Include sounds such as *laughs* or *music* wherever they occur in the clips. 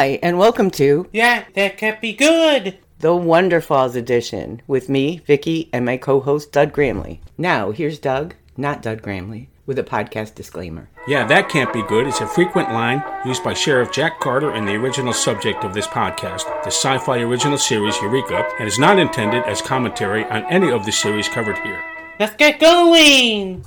Hi, and welcome to Yeah, that can't be good. the Wonderfalls edition with me, Vicky, and my co-host Doug Gramley. Now, here's Doug, not Doug Gramley, with a podcast disclaimer. Yeah, that can't be good. It's a frequent line used by Sheriff Jack Carter in the original subject of this podcast, the sci fi original series Eureka, and is not intended as commentary on any of the series covered here. Let's get going.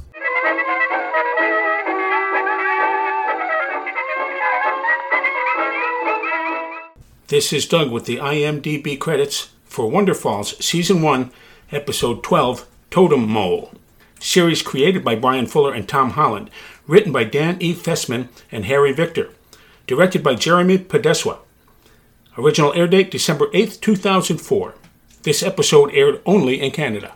This is Doug with the IMDb credits for Wonderfalls Season 1, Episode 12 Totem Mole. Series created by Bryan Fuller and Todd Holland, written by Dan E. Fessman and Harry Victor, directed by Jeremy Podeswa. Original air date December 8th, 2004. This episode aired only in Canada.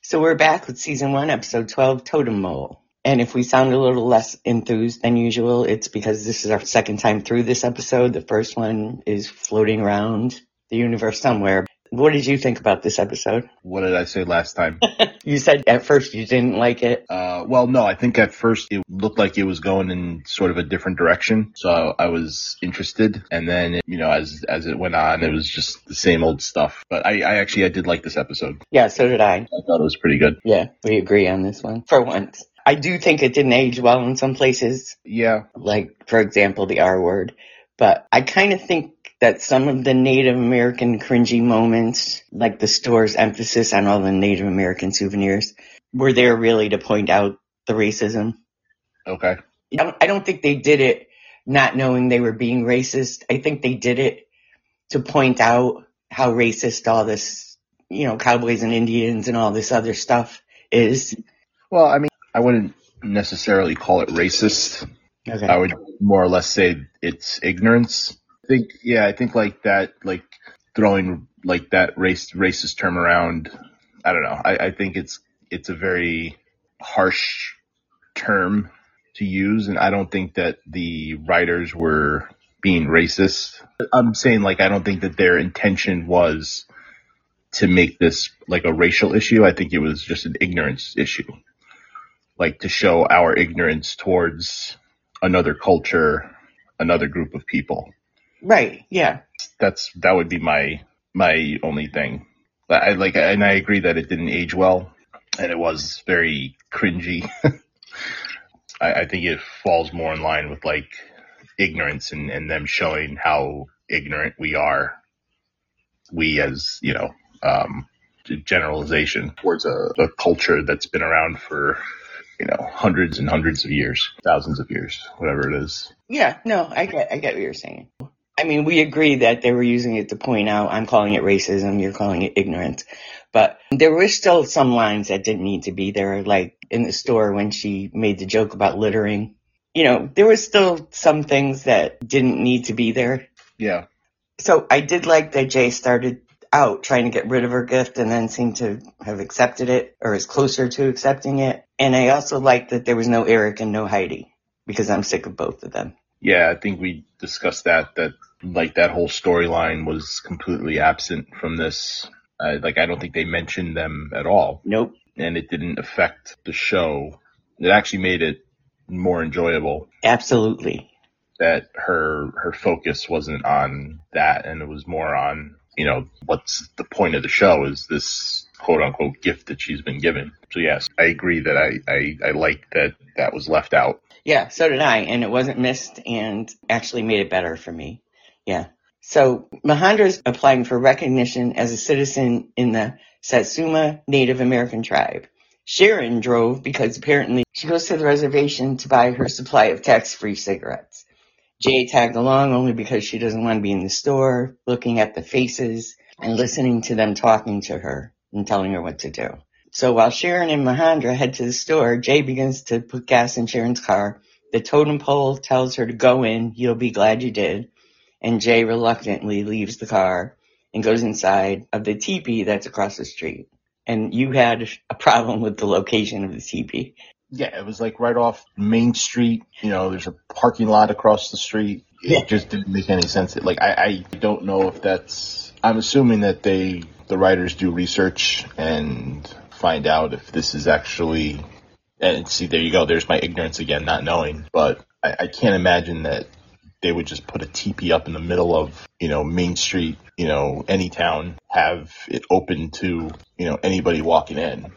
So we're back with season one, episode 12, Totem Mole. And if we sound a little less enthused than usual, it's because this is our second time through this episode. The first one is floating around the universe somewhere. What did you think about this episode? What did I say last time? *laughs* You said at first you didn't like it. uh, well, no, I think at first it looked like it was going in sort of a different direction. So I was interested. And then, you know, as, as it went on, it was just the same old stuff. But I, I actually, I did like this episode. Yeah, so did I. I thought it was pretty good. Yeah, we agree on this one for once. I do think it didn't age well in some places, Yeah. like, for example, the R word. But I kind of think that some of the Native American cringy moments, like the store's emphasis on all the Native American souvenirs, were there really to point out the racism. Okay. I don't, I don't think they did it not knowing they were being racist. I think they did it to point out how racist all this, you know, cowboys and Indians and all this other stuff is. Well, I mean, I wouldn't necessarily call it racist. Okay. I would more or less say it's ignorance. I think, yeah, I think like that, like throwing like that race racist term around. I don't know. I, I think it's it's a very harsh term to use, and I don't think that the writers were being racist. I'm saying like I don't think that their intention was to make this like a racial issue. I think it was just an ignorance issue, like to show our ignorance towards another culture, another group of people. Right. Yeah. That's that would be my my only thing. But I like, and I agree that it didn't age well, and it was very cringy. *laughs* I, I think it falls more in line with like ignorance and, and them showing how ignorant we are. We as you know, um, generalization towards a, a culture that's been around for you know hundreds and hundreds of years, thousands of years, whatever it is. Yeah. No, I get, I get what you're saying. I mean, we agree that they were using it to point out, I'm calling it racism, you're calling it ignorance. But there were still some lines that didn't need to be there, like in the store when she made the joke about littering. You know, there were still some things that didn't need to be there. Yeah, So I did like that Jaye started out trying to get rid of her gift and then seemed to have accepted it or is closer to accepting it. And I also liked that there was no Eric and no Heidi because I'm sick of both of them. Yeah, I think we discussed that. That like that whole storyline was completely absent from this. Uh, like I don't think they mentioned them at all, Nope. and it didn't affect the show. It actually made it more enjoyable Absolutely. that her her focus wasn't on that, and it was more on you know what's the point of the show is this quote unquote gift that she's been given. So yes, I agree that I I, I like that that was left out. Yeah, so did I, and it wasn't missed and actually made it better for me. Yeah. So Mahandra's applying for recognition as a citizen in the Satsuma Native American tribe. Sharon drove because apparently she goes to the reservation to buy her supply of tax-free cigarettes. Jaye tagged along only because she doesn't want to be in the store, looking at the faces and listening to them talking to her and telling her what to do. So while Sharon and Mahandra head to the store, Jaye begins to put gas in Sharon's car. The totem pole tells her to go in. You'll be glad you did. And Jaye reluctantly leaves the car and goes inside of the teepee that's across the street. And you had a problem with the location of the teepee. Yeah, it was like right off Main Street. You know, there's a parking lot across the street. It Yeah. just didn't make any sense. Like I, I don't know if that's. I'm assuming that they, the writers, do research and find out if this is actually. And see, there you go. There's my ignorance again, not knowing. But I, I can't imagine that they would just put a teepee up in the middle of, you know, Main Street, you know, any town, have it open to, you know, anybody walking in.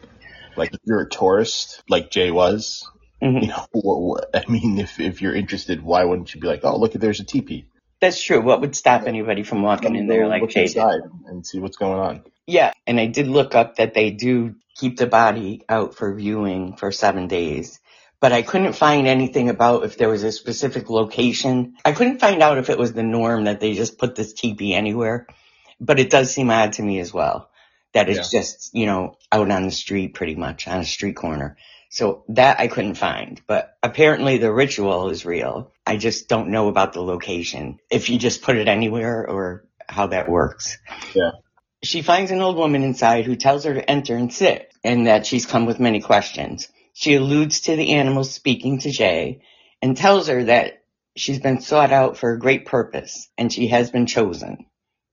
Like if you're a tourist, like Jaye was, Mhm. you know, *laughs* I mean, if, if you're interested, why wouldn't you be like, oh, look, there's a teepee. That's true. What would stop anybody from walking in there like look did? inside and see what's going on. Yeah, and I did look up that they do keep the body out for viewing for seven days. But I couldn't find anything about if there was a specific location. I couldn't find out if it was the norm that they just put this teepee anywhere. But it does seem odd to me as well that it's just, you know, out on the street pretty much, on a street corner. So that I couldn't find. But apparently the ritual is real. I just don't know about the location. If you just put it anywhere or how that works. Yeah. She finds an old woman inside who tells her to enter and sit, and that she's come with many questions. She alludes to the animals speaking to Jaye and tells her that she's been sought out for a great purpose and she has been chosen.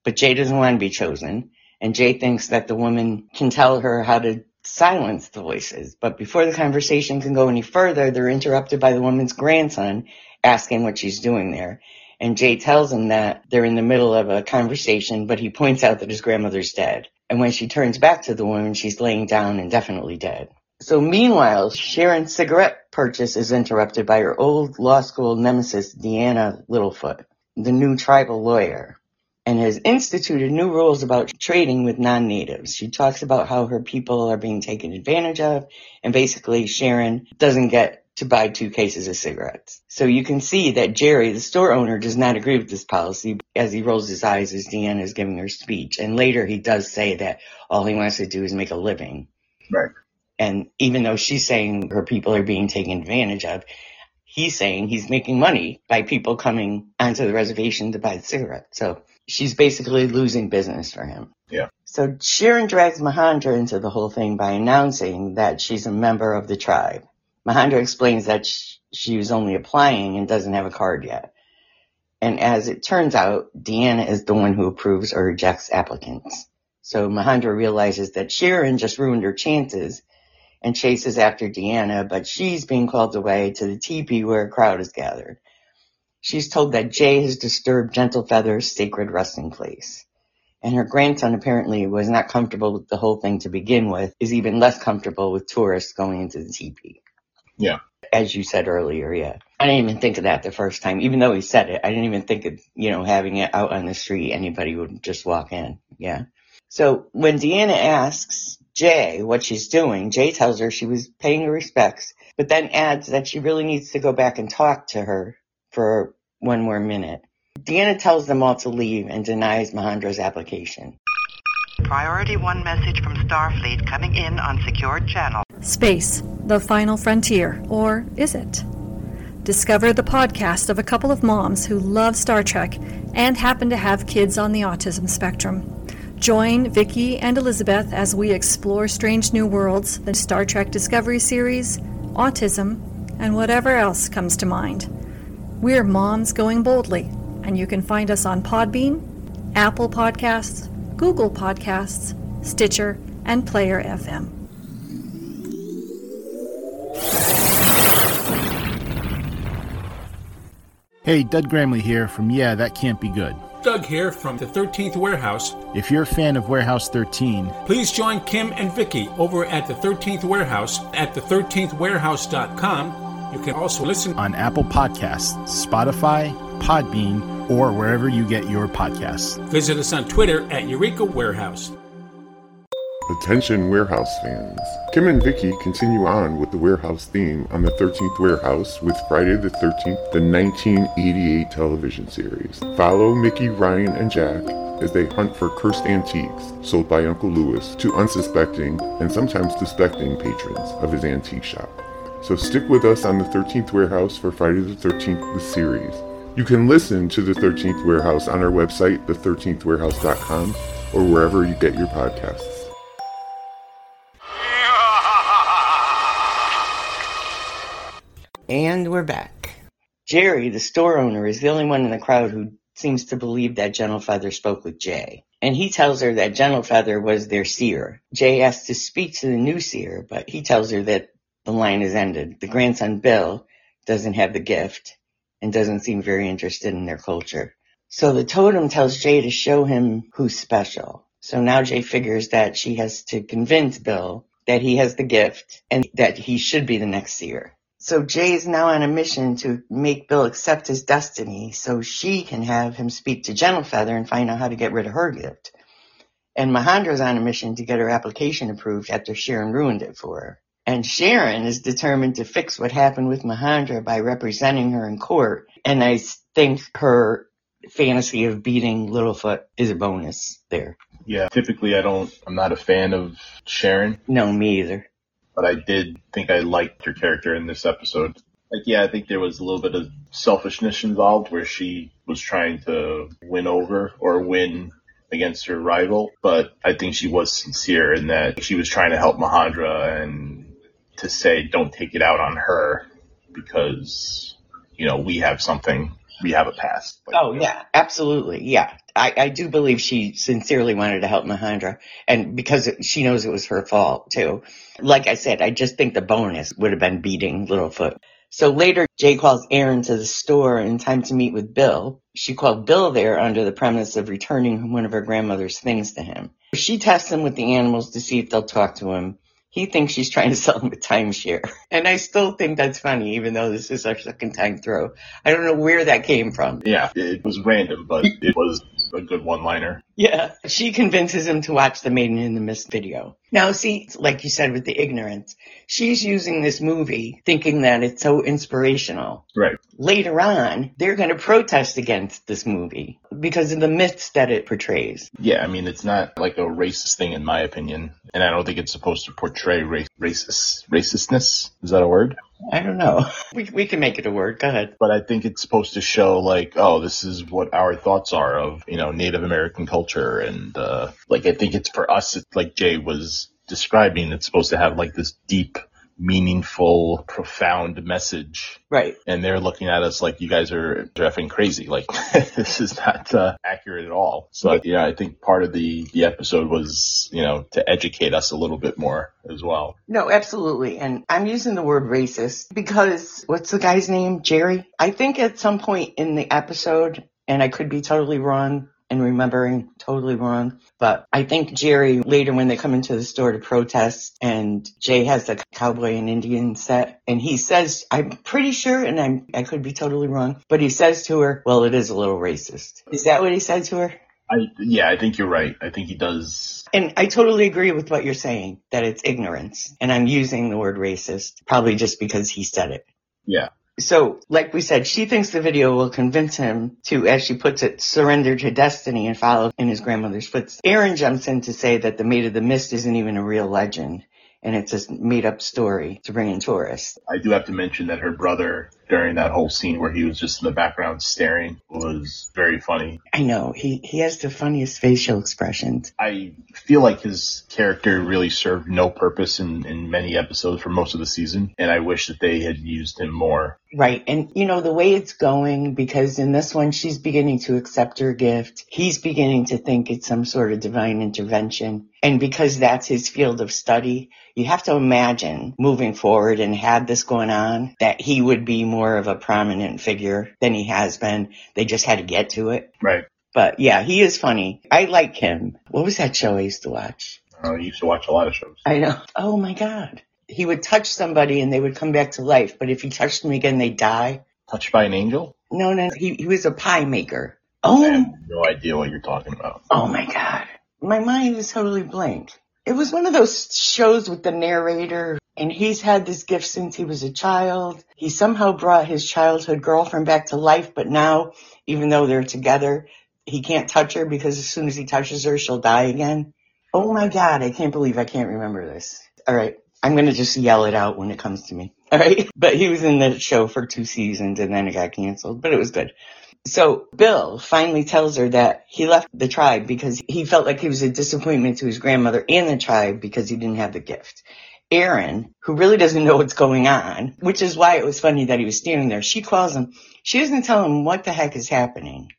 But Jaye doesn't want to be chosen, and Jaye thinks that the woman can tell her how to silence the voices. But before the conversation can go any further, they're interrupted by the woman's grandson asking what she's doing there. And Jaye tells him that they're in the middle of a conversation, but he points out that his grandmother's dead. And when she turns back to the woman, she's laying down and definitely dead. So meanwhile, Sharon's cigarette purchase is interrupted by her old law school nemesis, Deanna Littlefoot, the new tribal lawyer, and has instituted new rules about trading with non-natives. She talks about how her people are being taken advantage of, and basically Sharon doesn't get to buy two cases of cigarettes. So you can see that Jerry, the store owner, does not agree with this policy as he rolls his eyes as Deanna is giving her speech. And later he does say that all he wants to do is make a living. Right. And even though she's saying her people are being taken advantage of, he's saying he's making money by people coming onto the reservation to buy the cigarettes. So she's basically losing business for him. Yeah. So Sharon drags Mahandra into the whole thing by announcing that she's a member of the tribe. Mahandra explains that sh- she was only applying and doesn't have a card yet. And as it turns out, Deanna is the one who approves or rejects applicants. So Mahandra realizes that Sharon just ruined her chances and chases after Deanna, but she's being called away to the teepee where a crowd is gathered. She's told that Jaye has disturbed Gentle Feather's sacred resting place. And her grandson apparently was not comfortable with the whole thing to begin with, is even less comfortable with tourists going into the teepee. Yeah. As you said earlier, yeah. I didn't even think of that the first time. Even though he said it, I didn't even think of, you know, having it out on the street, anybody would just walk in. Yeah. So when Deanna asks Jaye what she's doing, Jaye tells her she was paying her respects, but then adds that she really needs to go back and talk to her for one more minute. Deanna tells them all to leave and denies Mahandra's application. Priority 1 message from Starfleet coming in on secured channel. Space, the final frontier, or is it? Discover the podcast of a couple of moms who love Star Trek and happen to have kids on the autism spectrum. Join Vicky and Elizabeth as we explore strange new worlds, the Star Trek Discovery series, autism, and whatever else comes to mind. We're Moms Going Boldly, and you can find us on Podbean, Apple Podcasts, Google Podcasts, Stitcher, and Player FM. Hey, Doug Gramley here from Yeah, That Can't Be Good. Doug here from the 13th Warehouse. If you're a fan of Warehouse 13, Please join Kim and Vicky over at the 13th Warehouse at the13thwarehouse.com. You can also listen on Apple Podcasts, Spotify, Podbean, or wherever you get your podcasts. Visit us on Twitter at Eureka Warehouse. Attention Warehouse fans. Kim and Vicky continue on with the Warehouse theme on the 13th Warehouse with Friday the 13th, the 1988 television series. Follow Mickey, Ryan, and Jack as they hunt for cursed antiques sold by Uncle Lewis to unsuspecting and sometimes suspecting patrons of his antique shop. So stick with us on the 13th Warehouse for Friday the 13th, the series. You can listen to the 13th Warehouse on our website, the13thwarehouse.com, or wherever you get your podcasts. And we're back. Jerry, the store owner, is the only one in the crowd who seems to believe that Gentle Feather spoke with Jaye. And he tells her that Gentle Feather was their seer. Jaye asks to speak to the new seer, but he tells her that the line is ended. The grandson, Bill, doesn't have the gift, and doesn't seem very interested in their culture. So the totem tells Jaye to show him who's special. So now Jaye figures that she has to convince Bill that he has the gift and that he should be the next seer. So Jaye is now on a mission to make Bill accept his destiny so she can have him speak to Gentle Feather and find out how to get rid of her gift. And Mahandra's on a mission to get her application approved after Sharon ruined it for her. And Sharon is determined to fix what happened with Mahandra by representing her in court. And I think her fantasy of beating Littlefoot is a bonus there. Yeah, typically I don't, I'm not a fan of Sharon, No, me either. but I did think I liked her character in this episode. Like, yeah, I think there was a little bit of selfishness involved where she was trying to win over or win against her rival, but I think she was sincere in that she was trying to help Mahandra and to say don't take it out on her because, you know, we have something, we have a past. Oh yeah, absolutely. Yeah. I, I do believe she sincerely wanted to help Mahandra and because it, she knows it was her fault too. Like I said, I just think the bonus would have been beating Littlefoot. So later, Jaye calls Aaron to the store in time to meet with Bill. She called Bill there under the premise of returning one of her grandmother's things to him. She tests him with the animals to see if they'll talk to him. He thinks she's trying to sell him a timeshare. And I still think that's funny, even though this is our second time through. I don't know where that came from. Yeah, it was random, but *laughs* it was a good one-liner. Yeah. She convinces him to watch the Maiden in the Mist video. Now, see, like you said with the ignorance, she's using this movie thinking that it's so inspirational. Right. Later on, they're going to protest against this movie because of the myths that it portrays. Yeah, I mean, it's not like a racist thing in my opinion, and I don't think it's supposed to portray race, racist racistness. Is that a word? I don't know. *laughs* We, we can make it a word. Go ahead. But I think it's supposed to show like, oh, this is what our thoughts are of you know Native American culture, and uh, like I think it's for us, it's like Jaye was describing, it's supposed to have like this deep, meaningful, profound message. Right. And they're looking at us like you guys are effing crazy. Like *laughs* this is not uh, accurate at all. So yeah, I think part of the the episode was you know to educate us a little bit more as well. No, absolutely. And I'm using the word racist because what's the guy's name? Jerry? I think at some point in the episode, and I could be totally wrong and remembering totally wrong, but I think Jerry later when they come into the store to protest and Jaye has the cowboy and Indian set and he says, I'm pretty sure, and I'm, I could be totally wrong, but he says to her, well, it is a little racist. Is that what he said to her? I yeah, I think you're right. I think he does. And I totally agree with what you're saying, that it's ignorance. And I'm using the word racist, probably just because he said it. Yeah. So, like we said, she thinks the video will convince him to, as she puts it, surrender to destiny and follow in his grandmother's footsteps. Aaron jumps in to say that the Maid of the Mist isn't even a real legend, and it's a made-up story to bring in tourists. I do have to mention that her brother during that whole scene where he was just in the background staring was very funny. I know, he, he has the funniest facial expressions. I feel like his character really served no purpose in, in many episodes for most of the season, and I wish that they had used him more. Right. And you know, the way it's going, because in this one, she's beginning to accept her gift. He's beginning to think it's some sort of divine intervention. And because that's his field of study, you have to imagine moving forward and had this going on, that he would be more of a prominent figure than he has been. They just had to get to it. Right. But yeah, he is funny. I like him. What was that show I used to watch? Uh, I used to watch a lot of shows. I know. Oh my God. He would touch somebody and they would come back to life. But if he touched them again, they'd die. Touched by an Angel? No, no, he, he was a pie maker. I Oh, have no idea what you're talking about. oh my God. My mind is totally blank. It was one of those shows with the narrator and he's had this gift since he was a child. He somehow brought his childhood girlfriend back to life, but now, even though they're together, he can't touch her because as soon as he touches her, she'll die again. Oh my God. I can't believe I can't remember this. All right. I'm going to just yell it out when it comes to me. *laughs* All right. But he was in the show for two seasons and then it got canceled, but it was good. So Bill finally tells her that he left the tribe because he felt like he was a disappointment to his grandmother and the tribe because he didn't have the gift. Aaron, who really doesn't know what's going on, which is why it was funny that he was standing there, she calls him. She doesn't tell him what the heck is happening.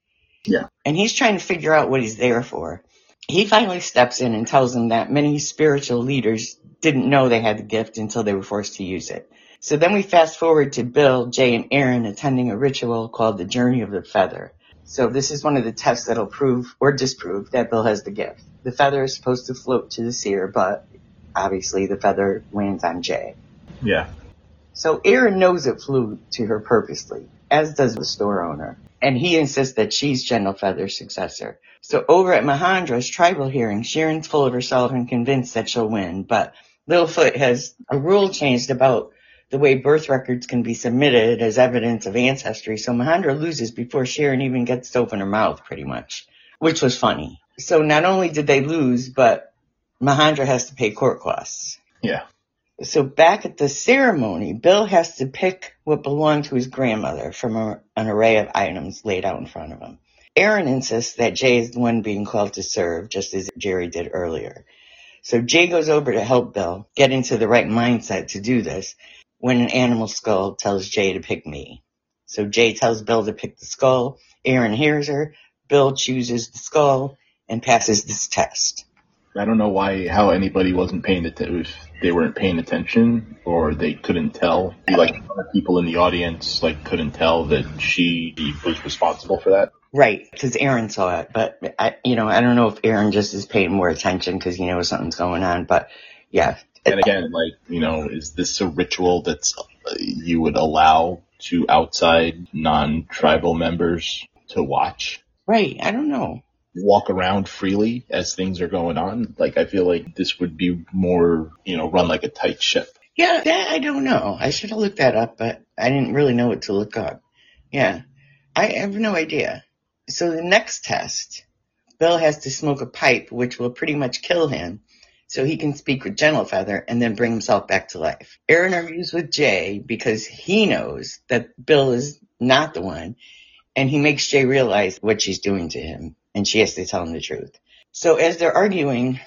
Yeah. And he's trying to figure out what he's there for. He finally steps in and tells him that many spiritual leaders didn't know they had the gift until they were forced to use it. So then we fast forward to Bill, Jaye, and Aaron attending a ritual called the Journey of the Feather. So this is one of the tests that'll prove or disprove that Bill has the gift. The feather is supposed to float to the seer, but obviously the feather lands on Jaye. Yeah. So Aaron knows it flew to her purposely, as does the store owner. And he insists that she's Gentle Feather's successor. So over at Mahandra's tribal hearing, Sharon's full of herself and convinced that she'll win, but Littlefoot has a rule changed about the way birth records can be submitted as evidence of ancestry. So Mahandra loses before Sharon even gets to open her mouth, pretty much, which was funny. So not only did they lose, but Mahandra has to pay court costs. Yeah. So back at the ceremony, Bill has to pick what belonged to his grandmother from a, an array of items laid out in front of him. Aaron insists that Jaye is the one being called to serve, just as Jerry did earlier. So Jaye goes over to help Bill get into the right mindset to do this when an animal skull tells Jaye to pick me. So Jaye tells Bill to pick the skull. Aaron hears her. Bill chooses the skull and passes this test. I don't know why how anybody wasn't paying attention. If they weren't paying attention, or they couldn't tell. Like people in the audience, like couldn't tell that she was responsible for that. Right, because Aaron saw it, but I, you know, I don't know if Aaron just is paying more attention because he knows something's going on. But yeah, And again, like you know, is this a ritual that's uh, you would allow to outside non-tribal members to watch? right. I don't know. Walk around freely as things are going on. Like I feel like this would be more, you know, run like a tight ship. Yeah, that I don't know. I should have looked that up, but I didn't really know what to look up. Yeah, I have no idea. So the next test, Bill has to smoke a pipe, which will pretty much kill him, so he can speak with Gentle Feather and then bring himself back to life. Aaron argues with Jaye because he knows that Bill is not the one, and he makes Jaye realize what she's doing to him, and she has to tell him the truth. So as they're arguing,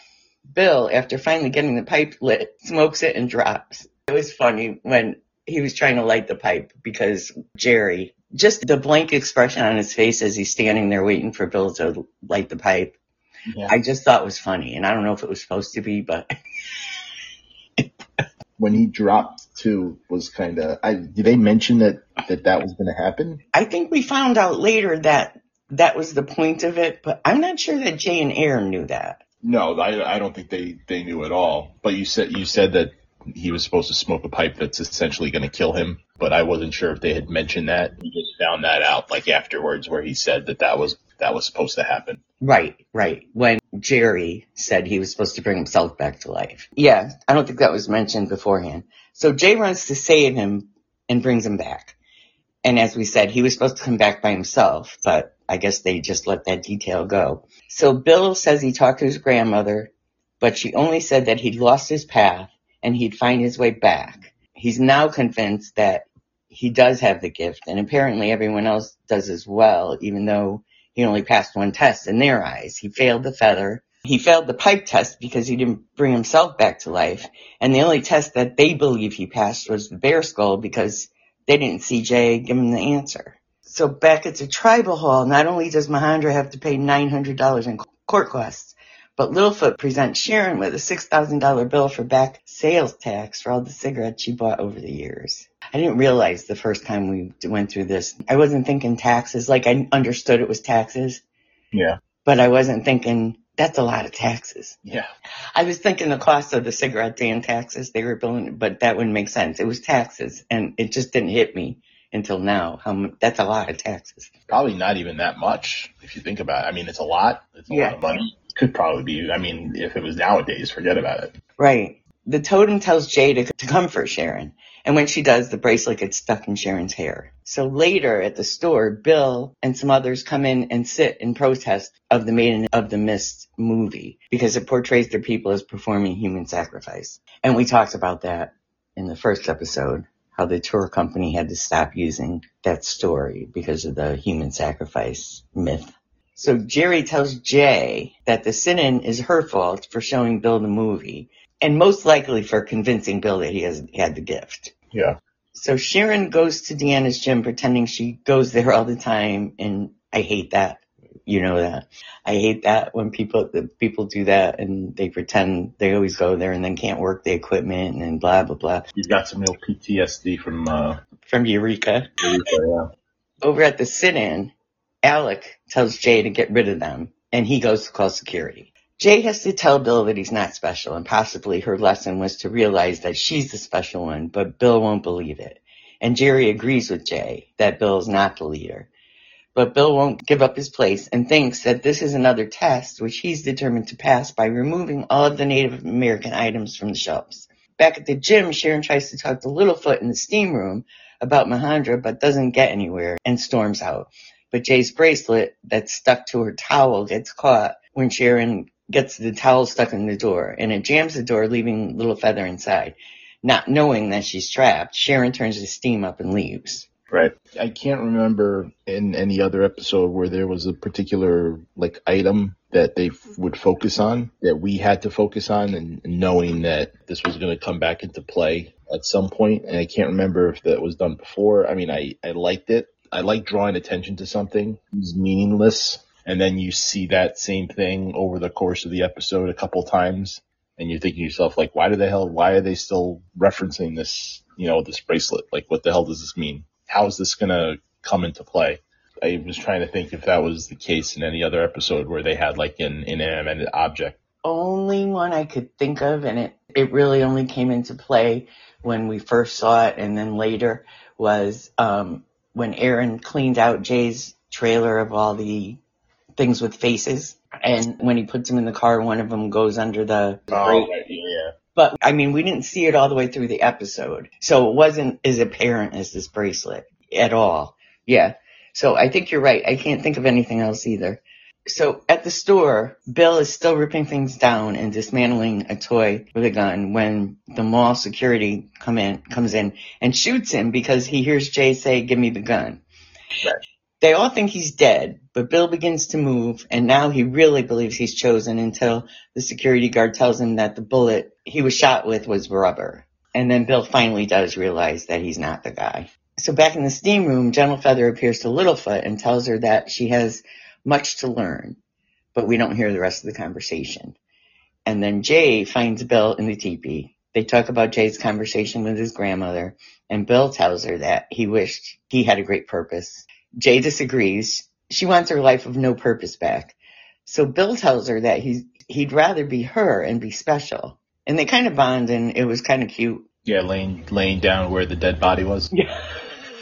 Bill, after finally getting the pipe lit, smokes it and drops. It was funny when he was trying to light the pipe because Jerry, just the blank expression on his face as he's standing there waiting for Bill to light the pipe, Yeah. I just thought was funny. And I don't know if it was supposed to be, but *laughs* When he dropped too was kind of. I did they mention that that that was going to happen? I think we found out later that that was the point of it, but I'm not sure that Jaye and Aaron knew that. No, I, I don't think they they knew at all. But you said you said that he was supposed to smoke a pipe that's essentially going to kill him. But I wasn't sure if they had mentioned that. We just found that out like afterwards, where he said that that was that was supposed to happen. Right, right. When Jerry said he was supposed to bring himself back to life. Yeah, I don't think that was mentioned beforehand. So Jaye runs to save him and brings him back. And as we said, he was supposed to come back by himself, but I guess they just let that detail go. So Bill says he talked to his grandmother, but she only said that he'd lost his path and he'd find his way back. He's now convinced that he does have the gift, and apparently everyone else does as well, even though he only passed one test in their eyes. He failed the feather. He failed the pipe test because he didn't bring himself back to life. And the only test that they believe he passed was the bear skull because they didn't see Jaye give him the answer. So back at the tribal hall, not only does Mahandra have to pay $900 in court costs, but Littlefoot presents Sharon with a $6,000 bill for back sales tax for all the cigarettes she bought over the years. I didn't realize the first time we went through this. I wasn't thinking taxes, like I understood it was taxes, Yeah. but I wasn't thinking that's a lot of taxes. Yeah. I was thinking the cost of the cigarette and taxes they were billing, but that wouldn't make sense. It was taxes, and it just didn't hit me until now. How that's a lot of taxes. Probably not even that much if you think about it. I mean, it's a lot. It's a Yeah. lot of money. Could probably be. I mean, if it was nowadays, forget about it. Right. The totem tells Jaye to, to comfort Sharon, and when she does, the bracelet gets stuck in Sharon's hair. So later at the store, Bill and some others come in and sit in protest of the Maiden of the Mist movie because it portrays their people as performing human sacrifice. And we talked about that in the first episode, how the tour company had to stop using that story because of the human sacrifice myth. So Jerry tells Jaye that the sin is her fault for showing Bill the movie, and most likely for convincing Bill that he has had the gift. Yeah. So Sharon goes to Deanna's gym pretending she goes there all the time, and I hate that. You know that. I hate that when people the people do that and they pretend they always go there and then can't work the equipment and blah blah blah. He's got some real PTSD from uh, From Eureka. Eureka, yeah. Over at the sit-in, Alec tells Jaye to get rid of them, and he goes to call security. Jaye has to tell Bill that he's not special, and possibly her lesson was to realize that she's the special one, but Bill won't believe it. And Jerry agrees with Jaye that Bill's not the leader. But Bill won't give up his place and thinks that this is another test which he's determined to pass by removing all of the Native American items from the shelves. Back at the gym, Sharon tries to talk to Littlefoot in the steam room about Mahandra, but doesn't get anywhere and storms out. But Jaye's bracelet that's stuck to her towel gets caught when Sharon gets the towel stuck in the door and it jams the door, leaving Little Feather inside. Not knowing that she's trapped, Sharon turns the steam up and leaves. Right. I can't remember in any other episode where there was a particular like item that they f- would focus on that we had to focus on and knowing that this was going to come back into play at some point. point and I can't remember if that was done before. I mean, I I liked it. I like drawing attention to something is meaningless and then you see that same thing over the course of the episode a couple times and you're thinking to yourself like why do the hell why are they still referencing this, you know, this bracelet? Like what the hell does this mean? How is this going to come into play? I was trying to think if that was the case in any other episode where they had like an inanimate object. Only one I could think of, and it, it really only came into play when we first saw it and then later was um, when Aaron cleaned out Jaye's trailer of all the things with faces. And when he puts them in the car, one of them goes under the grate. right, yeah. But I mean, we didn't see it all the way through the episode. So it wasn't as apparent as this bracelet at all. Yeah. So I think you're right. I can't think of anything else either. So at the store, Bill is still ripping things down and dismantling a toy with a gun when the mall security come in, comes in and shoots him because he hears Jaye say, give me the gun. Right. They all think he's dead, but Bill begins to move and now he really believes he's chosen until the security guard tells him that the bullet he was shot with was rubber. And then Bill finally does realize that he's not the guy. So back in the steam room, Gentle Feather appears to Littlefoot and tells her that she has much to learn, but we don't hear the rest of the conversation. And then Jaye finds Bill in the teepee. They talk about Jaye's conversation with his grandmother, and Bill tells her that he wished he had a great purpose. Jaye disagrees. She wants her life of no purpose back. So Bill tells her that he's, he'd rather be her and be special. And they kind of bond and it was kind of cute. Yeah, laying laying down where the dead body was. Yeah.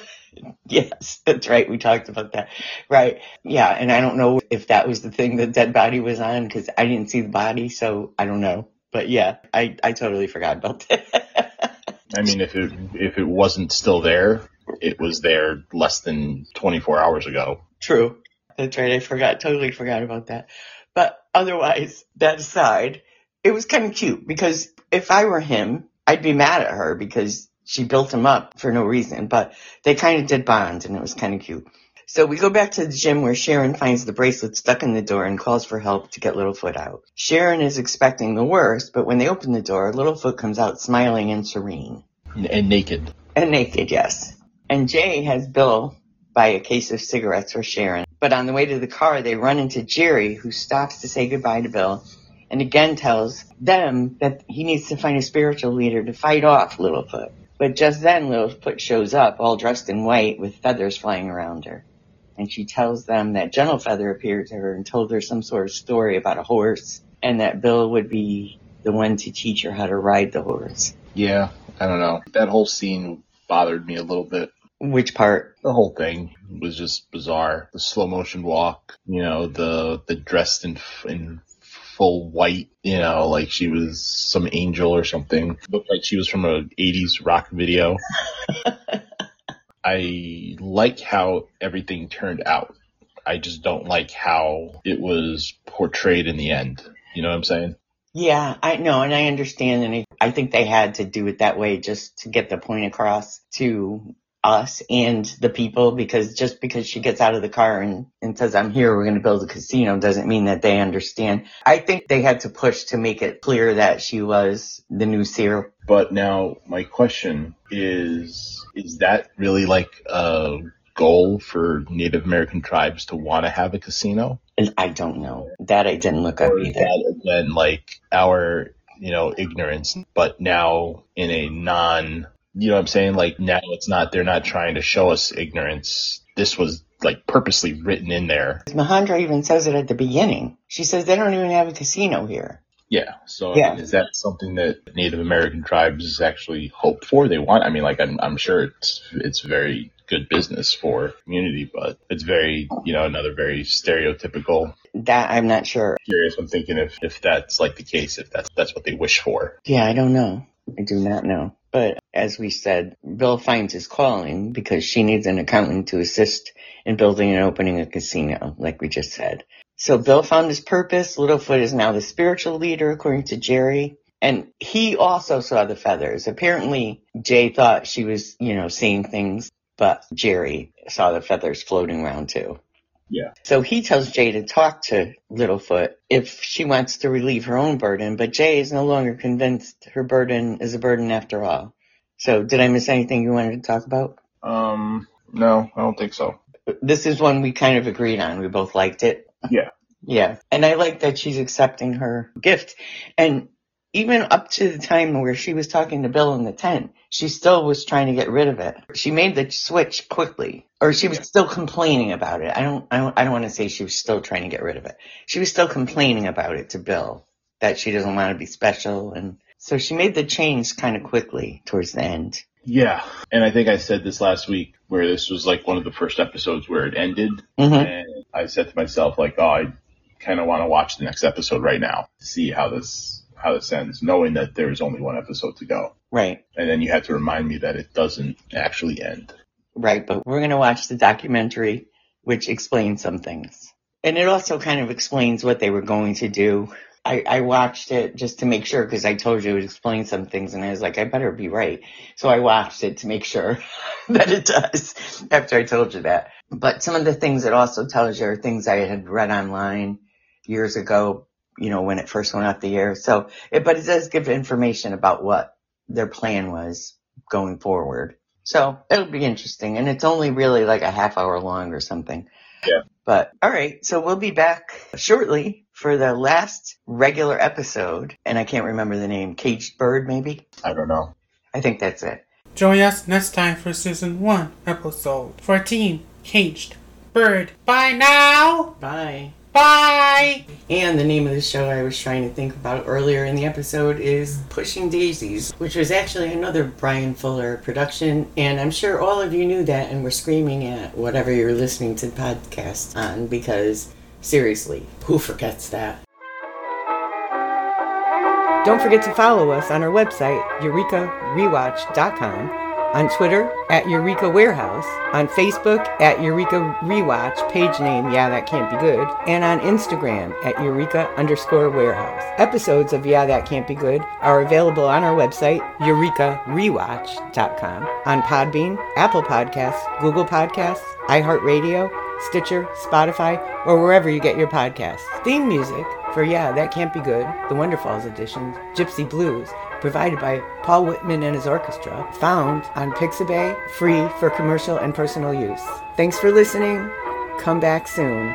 *laughs* yes, that's right. We talked about that. Right. Yeah. And I don't know if that was the thing the dead body was on because I didn't see the body. So I don't know. But yeah, I, I totally forgot about that. *laughs* I mean, if it if it wasn't still there, it was there less than 24 hours ago. True. That's right. I forgot, totally forgot about that. But otherwise, that aside, it was kind of cute because if I were him, I'd be mad at her because she built him up for no reason, but they kind of did bond and it was kind of cute. So we go back to the gym where Sharon finds the bracelet stuck in the door and calls for help to get Littlefoot out. Sharon is expecting the worst, but when they open the door, Littlefoot comes out smiling and serene. And naked. And naked, yes. And Jaye has Bill buy a case of cigarettes for Sharon. But on the way to the car, they run into Jerry, who stops to say goodbye to Bill and again tells them that he needs to find a spiritual leader to fight off Littlefoot. But just then, Littlefoot shows up, all dressed in white, with feathers flying around her. And she tells them that Gentle Feather appeared to her and told her some sort of story about a horse, and that Bill would be the one to teach her how to ride the horse. Yeah, I don't know. That whole scene bothered me a little bit. Which part? The whole thing was just bizarre. The slow motion walk, you know, the the dressed in in full white, you know, like she was some angel or something. Looked like she was from a 80s rock video. *laughs* I like how everything turned out. I just don't like how it was portrayed in the end. You know what I'm saying? Yeah, I know, and I understand, and I, I think they had to do it that way just to get the point across to us and the people because just because she gets out of the car and, and says, I'm here, we're going to build a casino doesn't mean that they understand. I think they had to push to make it clear that she was the new seer. But now my question is, is that really like a goal for Native American tribes to want to have a casino? I don't know. That I didn't look up either. that again like our, you know, ignorance, but now in a non, you know what I'm saying? Like now it's not, they're not trying to show us ignorance. This was like purposely written in there. Mahandra even says it at the beginning. She says they don't even have a casino here. Yeah. So I Yeah. mean, is that something that Native American tribes actually hope for? They want. I mean, like I'm, I'm sure it's it's very good business for community, but it's very, you know, another very stereotypical. That I'm not sure. Curious. I'm thinking if if that's like the case, if that's that's what they wish for. Yeah, I don't know. I do not know. But as we said, Bill finds his calling because she needs an accountant to assist in building and opening a casino, like we just said. So Bill found his purpose. Littlefoot is now the spiritual leader, according to Jerry. And he also saw the feathers. Apparently, Jaye thought she was, you know, seeing things, but Jerry saw the feathers floating around too. Yeah. So he tells Jaye to talk to Littlefoot if she wants to relieve her own burden, but Jaye is no longer convinced her burden is a burden after all. So did I miss anything you wanted to talk about? Um. No, I don't think so. This is one we kind of agreed on. We both liked it. Yeah. Yeah. And I like that she's accepting her gift. And even up to the time where she was talking to Bill in the tent, she still was trying to get rid of it. She made the switch quickly, or she was still complaining about it. I don't, I don't, I don't want to say she was still trying to get rid of it. She was still complaining about it to Bill that she doesn't want to be special. And so she made the change kind of quickly towards the end. Yeah. And I think I said this last week where this was like one of the first episodes where it ended. hmm And I said to myself, like, oh, I kind of want to watch the next episode right now to see how this how this ends, knowing that there's only one episode to go. Right. And then you had to remind me that it doesn't actually end. Right, but we're going to watch the documentary, which explains some things. And it also kind of explains what they were going to do. I, I watched it just to make sure because I told you it would explain some things and I was like, I better be right. So I watched it to make sure *laughs* that it does after I told you that. But some of the things it also tells you are things I had read online years ago, you know, when it first went off the air. So, it, but it does give information about what their plan was going forward. So it'll be interesting. And it's only really like a half hour long or something. Yeah. But all right. So we'll be back shortly for the last regular episode. And I can't remember the name. Caged Bird, maybe? I don't know. I think that's it. Join us next time for season 1, episode 14 Caged Bird. Bye now! Bye. Bye! And the name of the show I was trying to think about earlier in the episode is Pushing Daisies, which was actually another Bryan Fuller production. And I'm sure all of you knew that and were screaming at whatever you're listening to the podcast on because seriously, who forgets that? Don't forget to follow us on our website, eureka eurekarewatch.com, on Twitter at Eureka Warehouse, on Facebook at Eureka Rewatch, page name Yeah That Can't Be Good, and on Instagram at Eureka underscore Warehouse. Episodes of Yeah That Can't Be Good are available on our website, eurekarewatch.com, on Podbean, Apple Podcasts, Google Podcasts, iHeartRadio, Stitcher, Spotify, or wherever you get your podcasts. Theme music for Yeah, That Can't Be Good, the Wonderfalls edition, Gypsy Blues, provided by Paul Whiteman and his orchestra, found on Pixabay, free for commercial and personal use. Thanks for listening. Come back soon.